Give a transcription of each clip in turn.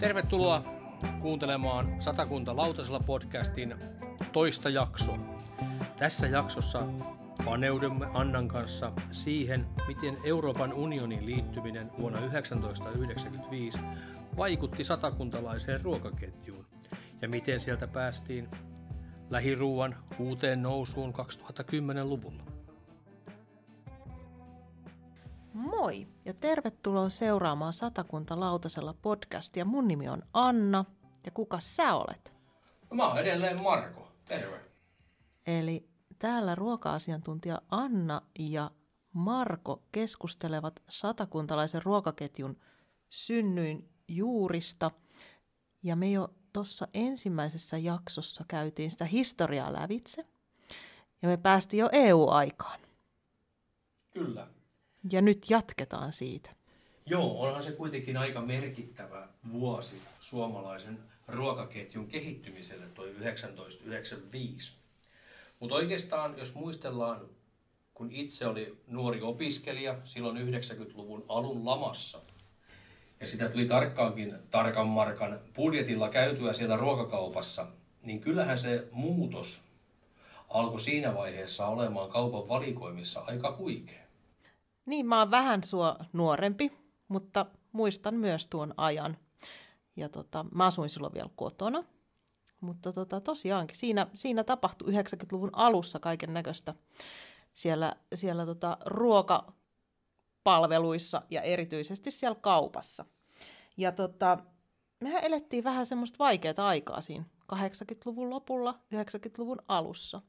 Tervetuloa kuuntelemaan Satakunta Lautasella podcastin toista jaksoa. Tässä jaksossa paneudumme Annan kanssa siihen, miten Euroopan unionin liittyminen vuonna 1995 vaikutti satakuntalaiseen ruokaketjuun ja miten sieltä päästiin lähiruuan uuteen nousuun 2010-luvulla. Moi ja tervetuloa seuraamaan Satakunta Lautasella podcastia. Mun nimi on Anna ja kuka sä olet? No, mä oon edelleen Marko. Terve. Eli täällä ruoka-asiantuntija Anna ja Marko keskustelevat satakuntalaisen ruokaketjun synnyin juurista. Ja me jo tuossa ensimmäisessä jaksossa käytiin sitä historiaa lävitse. Ja me päästiin jo EU-aikaan. Kyllä. Ja nyt jatketaan siitä. Joo, onhan se kuitenkin aika merkittävä vuosi suomalaisen ruokaketjun kehittymiselle toi 1995. Mutta oikeastaan, jos muistellaan, kun itse oli nuori opiskelija silloin 90-luvun alun lamassa, ja sitä tuli tarkkaankin tarkan markan budjetilla käytyä siellä ruokakaupassa, niin kyllähän se muutos alkoi siinä vaiheessa olemaan kaupan valikoimissa aika huikea. Niin, mä oon vähän sua nuorempi, mutta muistan myös tuon ajan. Ja tota, mä asuin silloin vielä kotona. Mutta tota, tosiaankin siinä, siinä tapahtui 90-luvun alussa kaiken näköistä siellä, siellä tota, ruokapalveluissa ja erityisesti siellä kaupassa. Ja tota, mehän elettiin vähän semmoista vaikeaa aikaa siinä 80-luvun lopulla, 90-luvun alussa.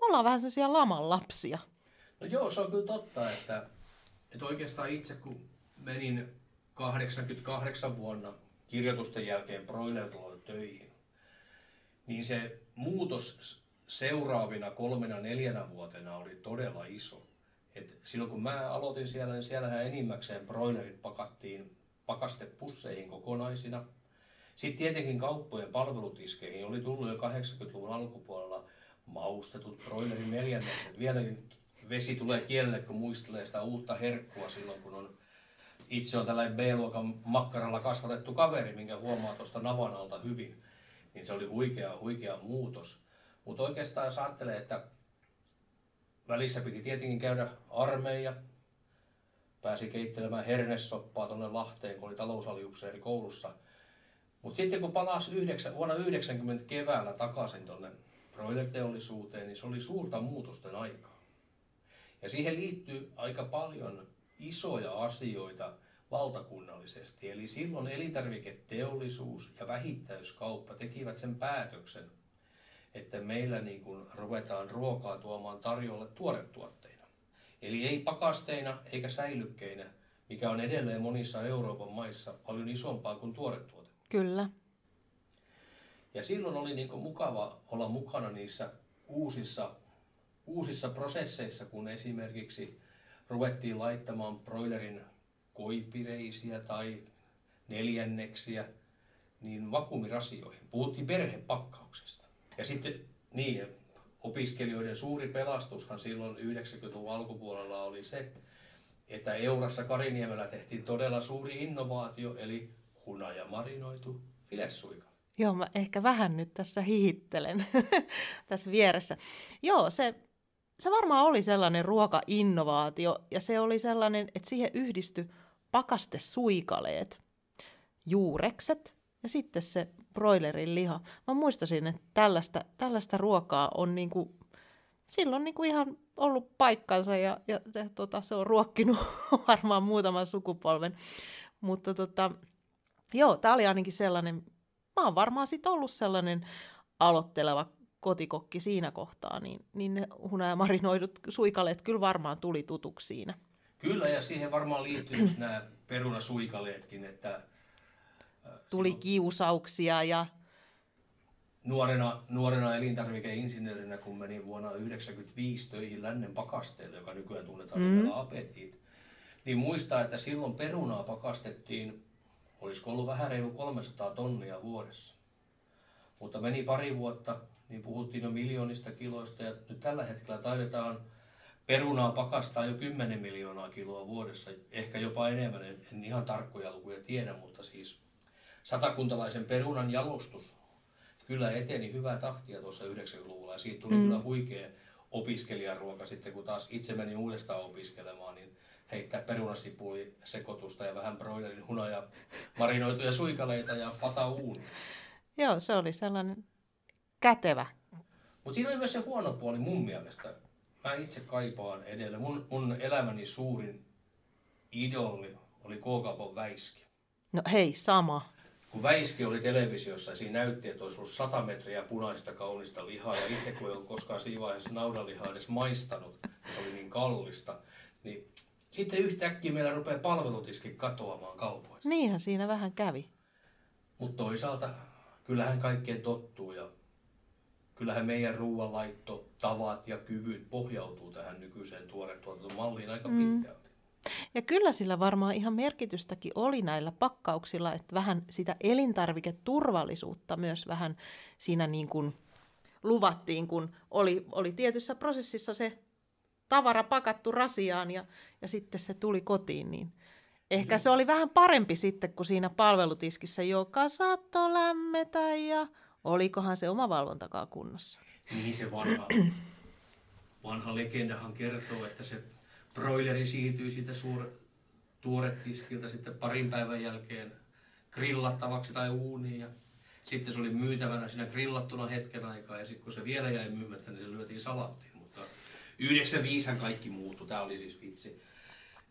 Me ollaan vähän sellaisia laman lapsia. No joo, se on kyllä totta, että, että oikeastaan itse kun menin 88 vuonna kirjoitusten jälkeen broilertalolle töihin, niin se muutos seuraavina kolmena neljänä vuotena oli todella iso. Et silloin kun mä aloitin siellä, niin siellähän enimmäkseen broilerit pakattiin pakastepusseihin kokonaisina. Sitten tietenkin kauppojen palvelutiskeihin oli tullut jo 80-luvun alkupuolella maustetut broilerin neljännekset. Vieläkin vesi tulee kielelle, kun muistelee sitä uutta herkkua silloin, kun on itse on tällainen B-luokan makkaralla kasvatettu kaveri, minkä huomaa tuosta navan alta hyvin. Niin se oli huikea, huikea muutos. Mutta oikeastaan jos ajattelee, että välissä piti tietenkin käydä armeija, pääsi keittelemään hernessoppaa tuonne Lahteen, kun oli talousaliupseeri koulussa. Mutta sitten kun palasi yhdeksän, vuonna 90 keväällä takaisin tuonne broilerteollisuuteen, niin se oli suurta muutosten aikaa. Ja siihen liittyy aika paljon isoja asioita valtakunnallisesti. Eli silloin elintarviketeollisuus ja vähittäiskauppa tekivät sen päätöksen, että meillä niin kuin ruvetaan ruokaa tuomaan tarjolle tuoretuotteina. Eli ei pakasteina eikä säilykkeinä, mikä on edelleen monissa Euroopan maissa paljon isompaa kuin tuoretuote. Kyllä. Ja silloin oli niin kuin mukava olla mukana niissä uusissa, uusissa prosesseissa, kun esimerkiksi ruvettiin laittamaan broilerin koipireisiä tai neljänneksiä niin vakuumirasioihin. Puhuttiin perhepakkauksesta. Ja sitten niin, opiskelijoiden suuri pelastushan silloin 90-luvun alkupuolella oli se, että Eurassa Kariniemellä tehtiin todella suuri innovaatio, eli hunaja marinoitu filessuika. Joo, mä ehkä vähän nyt tässä hihittelen tässä vieressä. Joo, se, se varmaan oli sellainen ruokainnovaatio, ja se oli sellainen, että siihen yhdistyi pakastesuikaleet, juurekset ja sitten se broilerin liha. Mä muistasin, että tällaista, tällaista ruokaa on niin kuin, silloin niin kuin ihan ollut paikkansa ja, ja, ja tota, se on ruokkinut varmaan muutaman sukupolven. Mutta tota, joo, tämä oli ainakin sellainen, mä oon varmaan sitten ollut sellainen aloitteleva kotikokki siinä kohtaa, niin, niin ne marinoidut suikaleet kyllä varmaan tuli tutuksi siinä. Kyllä, ja siihen varmaan liittyy nämä perunasuikaleetkin, että... Tuli kiusauksia ja... Nuorena, nuorena elintarvikeinsinöörinä, kun menin vuonna 1995 töihin lännen pakasteelle, joka nykyään tunnetaan mm. nimellä apetit, niin muistaa, että silloin perunaa pakastettiin, olisiko ollut vähän reilu 300 tonnia vuodessa. Mutta meni pari vuotta, niin puhuttiin jo miljoonista kiloista, ja nyt tällä hetkellä taidetaan perunaa pakastaa jo 10 miljoonaa kiloa vuodessa, ehkä jopa enemmän, en, en ihan tarkkoja lukuja tiedä, mutta siis satakuntalaisen perunan jalostus kyllä eteni hyvää tahtia tuossa 90-luvulla ja siitä tuli mm. kyllä huikea opiskelijaruoka sitten, kun taas itse menin uudestaan opiskelemaan, niin heittää perunasipuli sekoitusta ja vähän broilerin hunaja, marinoituja suikaleita ja pata uuni. Joo, se oli sellainen kätevä. Mutta siinä oli myös se huono puoli mun mielestä. Mä itse kaipaan edelleen. Mun, mun elämäni suurin idolli oli K-kaupan Väiski. No hei, sama. Kun Väiski oli televisiossa ja siinä näytti, että olisi ollut 100 metriä punaista kaunista lihaa ja itse kun ei ollut koskaan siinä vaiheessa naudanlihaa edes maistanut, se oli niin kallista, niin sitten yhtäkkiä meillä rupeaa palvelutiski katoamaan kaupoissa. Niinhän siinä vähän kävi. Mutta toisaalta kyllähän kaikkeen tottuu ja kyllähän meidän ruoanlaitto, tavat ja kyvyt pohjautuu tähän nykyiseen tuoretuotantomalliin aika mm. pitkälti. Ja kyllä sillä varmaan ihan merkitystäkin oli näillä pakkauksilla, että vähän sitä elintarviketurvallisuutta myös vähän siinä niin kuin luvattiin, kun oli, oli tietyssä prosessissa se tavara pakattu rasiaan ja, ja sitten se tuli kotiin, niin ehkä mm. se oli vähän parempi sitten kuin siinä palvelutiskissä, joka saattoi lämmetä ja olikohan se oma valvontakaan kunnossa. Niin se vanha, vanha legendahan kertoo, että se broileri siirtyi siitä suur, tuoretiskiltä sitten parin päivän jälkeen grillattavaksi tai uuniin ja sitten se oli myytävänä siinä grillattuna hetken aikaa ja sitten kun se vielä jäi myymättä, niin se lyötiin salaattiin. Mutta 95 kaikki muuttui. Tämä oli siis vitsi.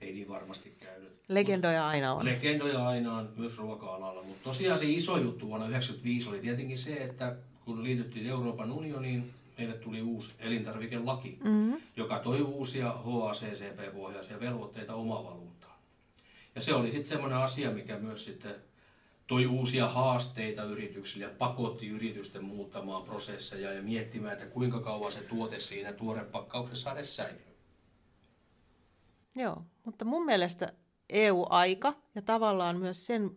Ei niin varmasti käynyt. Legendoja aina on. Legendoja aina on myös ruoka-alalla. Mutta tosiaan se iso juttu vuonna 1995 oli tietenkin se, että kun liityttiin Euroopan unioniin, meille tuli uusi elintarvikelaki, mm-hmm. joka toi uusia HACCP-pohjaisia velvoitteita omavalvontaan. Ja se oli sitten semmoinen asia, mikä myös sitten toi uusia haasteita yrityksille ja pakotti yritysten muuttamaan prosesseja ja miettimään, että kuinka kauan se tuote siinä tuorepakkauksessa edes säilyy. Joo, mutta mun mielestä EU-aika ja tavallaan myös sen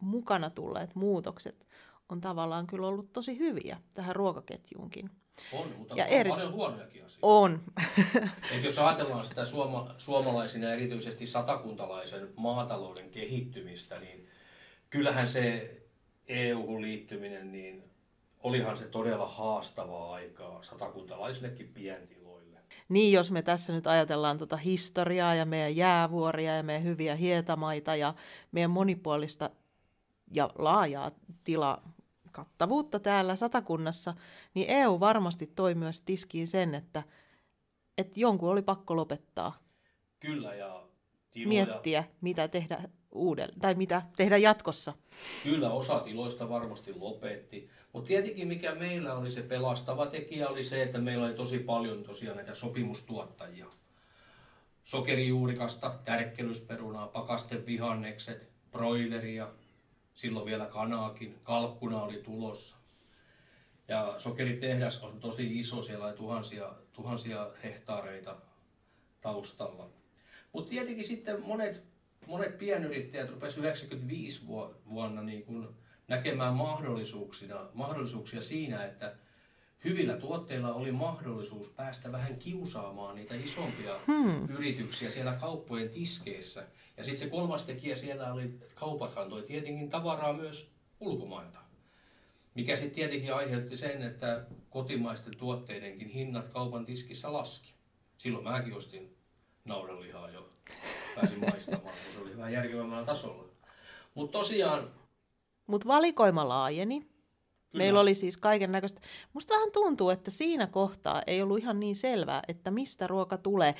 mukana tulleet muutokset on tavallaan kyllä ollut tosi hyviä tähän ruokaketjuunkin. On, mutta ja on eri... paljon huonojakin asioita. On. Et jos ajatellaan sitä suoma, suomalaisen ja erityisesti satakuntalaisen maatalouden kehittymistä, niin kyllähän se EU-liittyminen, niin olihan se todella haastavaa aikaa satakuntalaisillekin pientiloille. Niin, jos me tässä nyt ajatellaan tuota historiaa ja meidän jäävuoria ja meidän hyviä hietamaita ja meidän monipuolista ja laajaa tila kattavuutta täällä satakunnassa, niin EU varmasti toi myös tiskiin sen, että, että jonkun oli pakko lopettaa. Kyllä, ja tiloja... Miettiä, mitä tehdä uudelleen, tai mitä tehdä jatkossa. Kyllä, osa tiloista varmasti lopetti. Mutta tietenkin mikä meillä oli se pelastava tekijä oli se, että meillä oli tosi paljon tosiaan näitä sopimustuottajia. Sokerijuurikasta, tärkkelysperunaa, pakastevihannekset, broileria, silloin vielä kanaakin, kalkkuna oli tulossa. Ja sokeritehdas on tosi iso, siellä oli tuhansia, tuhansia hehtaareita taustalla. Mutta tietenkin sitten monet, monet pienyrittäjät rupesivat 95 vuonna niin kun näkemään mahdollisuuksia, mahdollisuuksia siinä, että hyvillä tuotteilla oli mahdollisuus päästä vähän kiusaamaan niitä isompia hmm. yrityksiä siellä kauppojen tiskeissä. Ja sitten se kolmas tekijä siellä oli, että kaupathan toi tietenkin tavaraa myös ulkomailta. Mikä sitten tietenkin aiheutti sen, että kotimaisten tuotteidenkin hinnat kaupan tiskissä laski. Silloin mäkin ostin naudanlihaa jo, pääsin maistamaan, kun se oli vähän järkevämmällä tasolla. Mutta tosiaan... Mutta valikoima laajeni. Kyllä. Meillä oli siis kaiken näköistä. Musta vähän tuntuu, että siinä kohtaa ei ollut ihan niin selvää, että mistä ruoka tulee,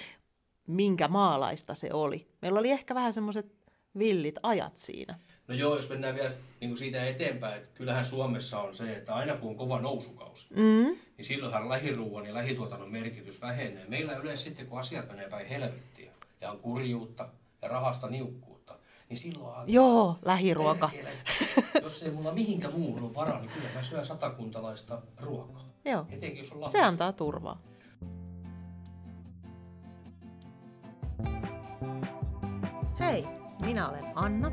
minkä maalaista se oli. Meillä oli ehkä vähän semmoiset villit ajat siinä. No joo, jos mennään vielä niin kuin siitä eteenpäin, että kyllähän Suomessa on se, että aina kun on kova nousukausi, mm. niin silloinhan lähiruuan ja lähituotannon merkitys vähenee. Meillä yleensä sitten, kun asiat menee päin helvettiä ja on kurjuutta ja rahasta niukkuutta, niin silloin... Joo, lähiruoka. jos ei mulla mihinkä muuhun ole varaa, niin kyllä mä syön satakuntalaista ruokaa. Joo, Etenkin, jos on se antaa turvaa. Hei, minä olen Anna.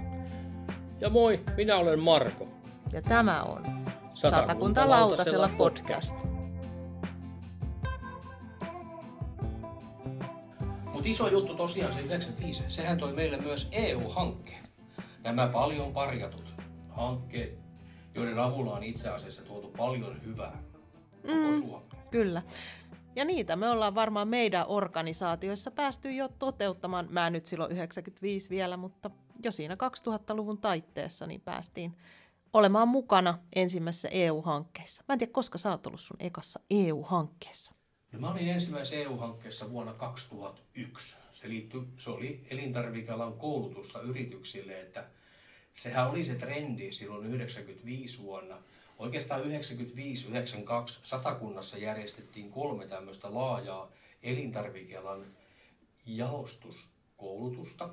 Ja moi, minä olen Marko. Ja tämä on Satakunta Lautasella podcast. Mutta iso juttu tosiaan se 95, sehän toi meille myös EU-hankkeet. Nämä paljon parjatut hankkeet, joiden avulla on itse asiassa tuotu paljon hyvää koko mm, Suomeen. Kyllä. Ja niitä me ollaan varmaan meidän organisaatioissa päästy jo toteuttamaan. Mä nyt silloin 95 vielä, mutta jo siinä 2000-luvun taitteessa niin päästiin olemaan mukana ensimmäisessä EU-hankkeessa. Mä en tiedä, koska sä oot ollut sun ekassa EU-hankkeessa. No mä olin ensimmäisessä EU-hankkeessa vuonna 2001. Se, liittyi, se oli elintarvikealan koulutusta yrityksille, että sehän oli se trendi silloin 95 vuonna. Oikeastaan 95-92 satakunnassa järjestettiin kolme tämmöistä laajaa elintarvikealan jalostuskoulutusta.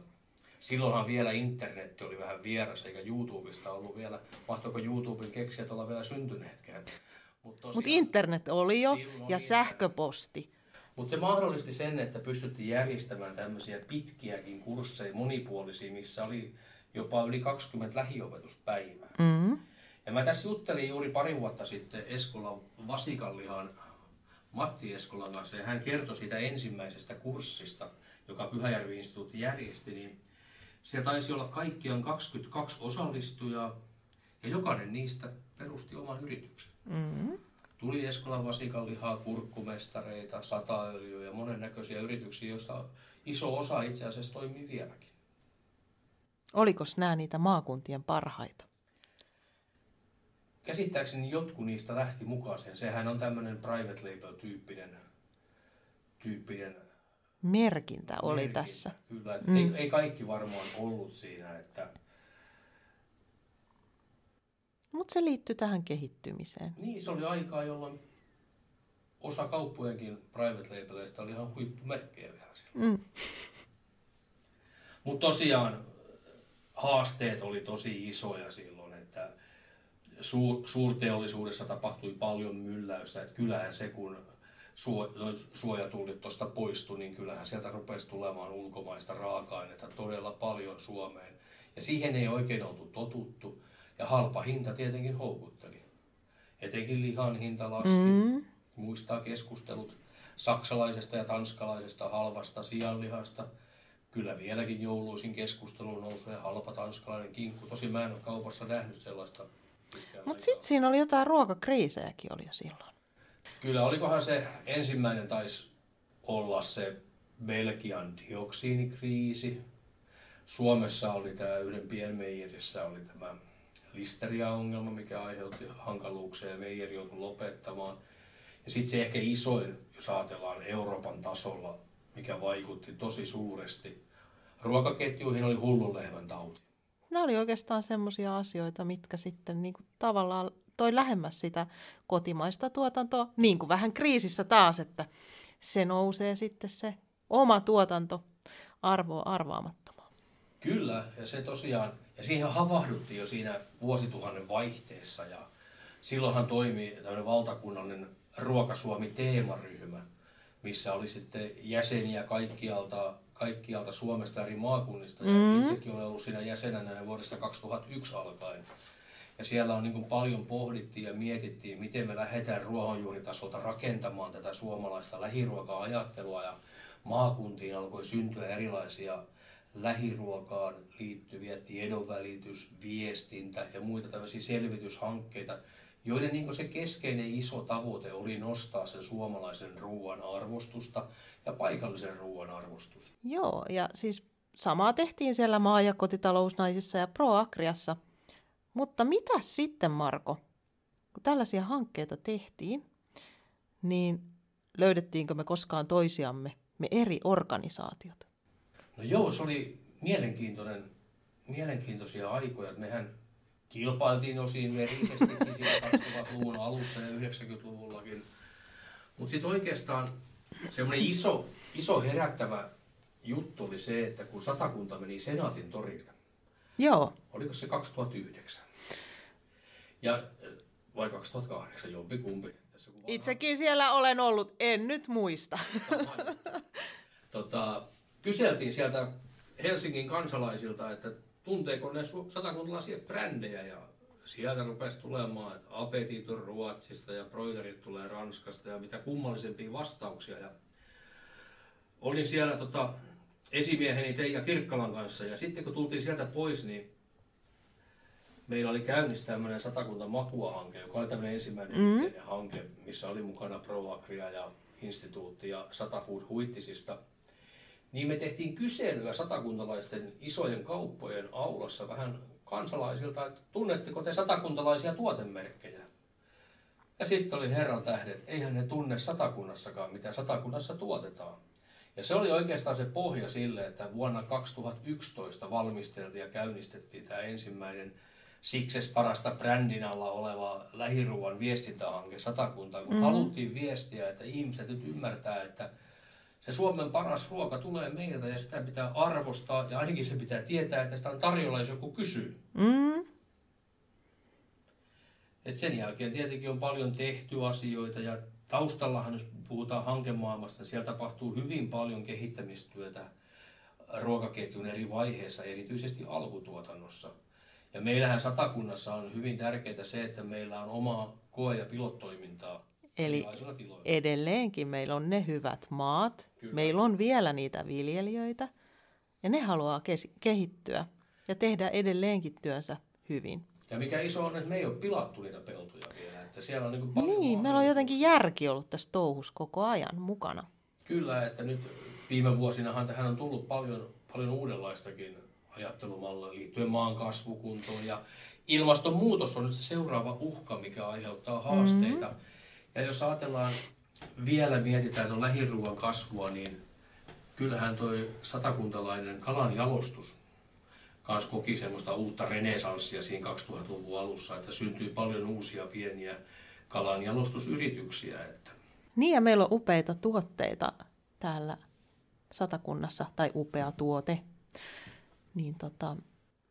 Silloinhan vielä internet oli vähän vieras, eikä YouTubesta ollut vielä, mahtoiko YouTuben keksijät olla vielä syntyneetkään. Mutta Mut internet oli jo ja sähköposti. Mutta se mahdollisti sen, että pystyttiin järjestämään tämmöisiä pitkiäkin kursseja, monipuolisia, missä oli jopa yli 20 lähiopetuspäivää. Mm-hmm. Ja mä tässä juttelin juuri pari vuotta sitten Eskolan Vasikallihan Matti Eskolan kanssa, ja hän kertoi siitä ensimmäisestä kurssista, joka Pyhäjärvi-instituutti järjesti, niin siellä taisi olla kaikkiaan 22 osallistujaa, ja jokainen niistä perusti oman yrityksen. Mm-hmm. Tuli Eskolan vasikanlihaa, kurkkumestareita, sataöljyä ja monennäköisiä yrityksiä, joista iso osa itse asiassa toimii vieläkin. Oliko nämä niitä maakuntien parhaita? Käsittääkseni jotkut niistä lähti mukaan sen. Sehän on tämmöinen private label-tyyppinen tyyppinen merkintä oli merkintä, tässä. Kyllä, mm. ei, ei kaikki varmaan ollut siinä, että mutta se liittyy tähän kehittymiseen. Niin, se oli aikaa, jolloin osa kauppojenkin private labeleista oli ihan huippumerkkejä vielä siellä. Mm. Mutta tosiaan haasteet oli tosi isoja silloin, että su- suurteollisuudessa tapahtui paljon mylläystä. Että kyllähän se, kun suojatullit tuosta poistui, niin kyllähän sieltä rupesi tulemaan ulkomaista raaka-ainetta todella paljon Suomeen. Ja siihen ei oikein oltu totuttu. Ja halpa hinta tietenkin houkutteli. Etenkin lihan hinta laski. Mm. Muistaa keskustelut saksalaisesta ja tanskalaisesta halvasta sianlihasta. Kyllä vieläkin jouluisin keskustelu nousee halpa tanskalainen kinkku. Tosi mä en ole kaupassa nähnyt sellaista. Mutta sitten siinä oli jotain ruokakriisejäkin oli jo silloin. Kyllä, olikohan se ensimmäinen taisi olla se Belgian dioksiinikriisi. Suomessa oli tämä yhden pienmeijerissä oli tämä listeria-ongelma, mikä aiheutti hankaluuksia ja meijeri joutui lopettamaan. Ja sitten se ehkä isoin, jos ajatellaan Euroopan tasolla, mikä vaikutti tosi suuresti, ruokaketjuihin oli hullun lehmän tauti. Nämä oli oikeastaan semmoisia asioita, mitkä sitten niin kuin tavallaan toi lähemmäs sitä kotimaista tuotantoa, niin kuin vähän kriisissä taas, että se nousee sitten se oma tuotanto arvoa arvaamattomaan. Kyllä, ja se tosiaan, ja siihen havahduttiin jo siinä vuosituhannen vaihteessa ja silloinhan toimi tämmöinen valtakunnallinen Ruokasuomi-teemaryhmä, missä oli sitten jäseniä kaikkialta, kaikkialta Suomesta eri maakunnista. Ja mm-hmm. itsekin olen ollut siinä jäsenenä vuodesta 2001 alkaen. Ja siellä on niin paljon pohdittiin ja mietittiin, miten me lähdetään ruohonjuuritasolta rakentamaan tätä suomalaista lähiruoka-ajattelua. Ja maakuntiin alkoi syntyä erilaisia lähiruokaan liittyviä tiedonvälitys, viestintä ja muita tämmöisiä selvityshankkeita, joiden niin se keskeinen iso tavoite oli nostaa sen suomalaisen ruoan arvostusta ja paikallisen ruoan arvostusta. Joo, ja siis samaa tehtiin siellä maa- ja kotitalousnaisissa ja ProAgriassa. Mutta mitä sitten, Marko, kun tällaisia hankkeita tehtiin, niin löydettiinkö me koskaan toisiamme, me eri organisaatiot? No joo, se oli mielenkiintoinen, mielenkiintoisia aikoja. Mehän kilpailtiin osin verisesti siinä 2000-luvun alussa ja 90-luvullakin. Mutta sitten oikeastaan semmoinen iso, iso herättävä juttu oli se, että kun satakunta meni Senaatin torille. Joo. Oliko se 2009? Ja vai 2008, jompi kumpi. Itsekin siellä olen ollut, en nyt muista. tota, kyseltiin sieltä Helsingin kansalaisilta, että tunteeko ne satakuntalaisia brändejä ja sieltä rupesi tulemaan, että apetit on Ruotsista ja broilerit tulee Ranskasta ja mitä kummallisempia vastauksia. Ja olin siellä tota, esimieheni Teija Kirkkalan kanssa ja sitten kun tultiin sieltä pois, niin meillä oli käynnissä tämmöinen satakunta makua-hanke, joka oli tämmöinen ensimmäinen mm. yhteinen hanke, missä oli mukana ProAgria ja instituutti ja Satafood Huittisista. Niin me tehtiin kyselyä satakuntalaisten isojen kauppojen aulassa vähän kansalaisilta, että tunnetteko te satakuntalaisia tuotemerkkejä? Ja sitten oli herran tähdet, eihän ne tunne satakunnassakaan, mitä satakunnassa tuotetaan. Ja se oli oikeastaan se pohja sille, että vuonna 2011 valmisteltiin ja käynnistettiin tämä ensimmäinen Sikses parasta brändin alla oleva lähiruuan viestintähanke satakuntaan, kun mm. haluttiin viestiä, että ihmiset nyt ymmärtää, että se Suomen paras ruoka tulee meiltä ja sitä pitää arvostaa ja ainakin se pitää tietää, että sitä on tarjolla, jos joku kysyy. Mm. Et sen jälkeen tietenkin on paljon tehty asioita ja taustallahan, jos puhutaan hankemaailmasta, niin siellä tapahtuu hyvin paljon kehittämistyötä ruokaketjun eri vaiheissa, erityisesti alkutuotannossa. Ja meillähän satakunnassa on hyvin tärkeää se, että meillä on omaa koe- ja pilottoimintaa Eli edelleenkin meillä on ne hyvät maat, Kyllä. meillä on vielä niitä viljelijöitä, ja ne haluaa kes- kehittyä ja tehdä edelleenkin työnsä hyvin. Ja mikä iso on, että me ei ole pilattu niitä peltoja vielä. Että siellä on niin, paljon niin meillä on jotenkin järki ollut tässä touhus koko ajan mukana. Kyllä, että nyt viime vuosinahan tähän on tullut paljon, paljon uudenlaistakin ajattelumallia liittyen maan kasvukuntoon. Ja ilmastonmuutos on nyt se seuraava uhka, mikä aiheuttaa haasteita. Mm-hmm. Ja jos ajatellaan, vielä mietitään tuon lähiruuan kasvua, niin kyllähän toi satakuntalainen kalan jalostus kans koki semmoista uutta renesanssia siinä 2000-luvun alussa, että syntyy paljon uusia pieniä kalan jalostusyrityksiä. Että. Niin ja meillä on upeita tuotteita täällä satakunnassa, tai upea tuote. Niin tota,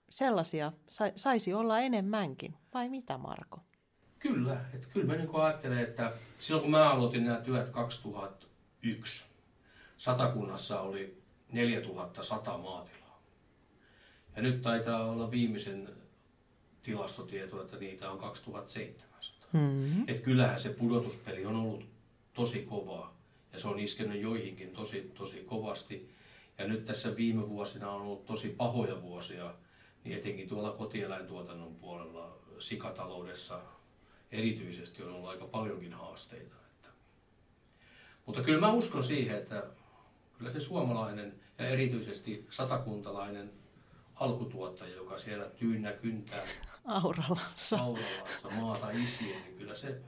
sellaisia saisi olla enemmänkin, vai mitä Marko? Kyllä, että kyllä mä niin ajattelen, että silloin kun mä aloitin nämä työt 2001, satakunnassa oli 4100 maatilaa. Ja nyt taitaa olla viimeisen tilastotieto, että niitä on 2700. Mm-hmm. Että kyllähän se pudotuspeli on ollut tosi kovaa ja se on iskenyt joihinkin tosi, tosi kovasti. Ja nyt tässä viime vuosina on ollut tosi pahoja vuosia, niin etenkin tuolla kotieläintuotannon puolella, sikataloudessa erityisesti on ollut aika paljonkin haasteita. Että. Mutta kyllä mä uskon siihen, että kyllä se suomalainen ja erityisesti satakuntalainen alkutuottaja, joka siellä tyynnä kyntää aurallansa maata isien, niin kyllä se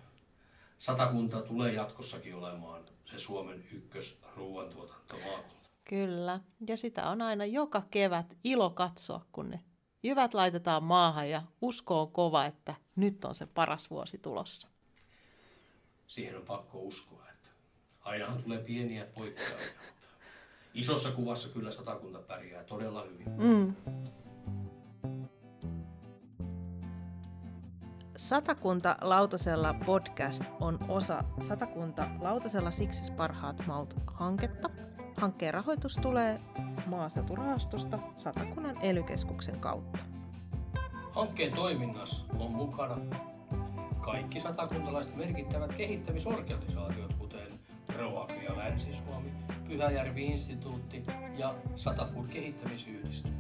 satakunta tulee jatkossakin olemaan se Suomen ykkös ruoantuotantomaakunta. Kyllä, ja sitä on aina joka kevät ilo katsoa, kun ne jyvät laitetaan maahan ja usko on kova, että nyt on se paras vuosi tulossa. Siihen on pakko uskoa, että ainahan tulee pieniä poikkeamia isossa kuvassa kyllä satakunta pärjää todella hyvin. Mm. Satakunta lautasella podcast on osa Satakunta lautasella siksi parhaat maut hanketta. Hankkeen rahoitus tulee maaseuturahastosta Satakunnan elykeskuksen kautta. Hankkeen toiminnassa on mukana kaikki satakuntalaiset merkittävät kehittämisorganisaatiot, kuten Proagria Länsi-Suomi, Pyhäjärvi-instituutti ja Satafood kehittämisyhdistys.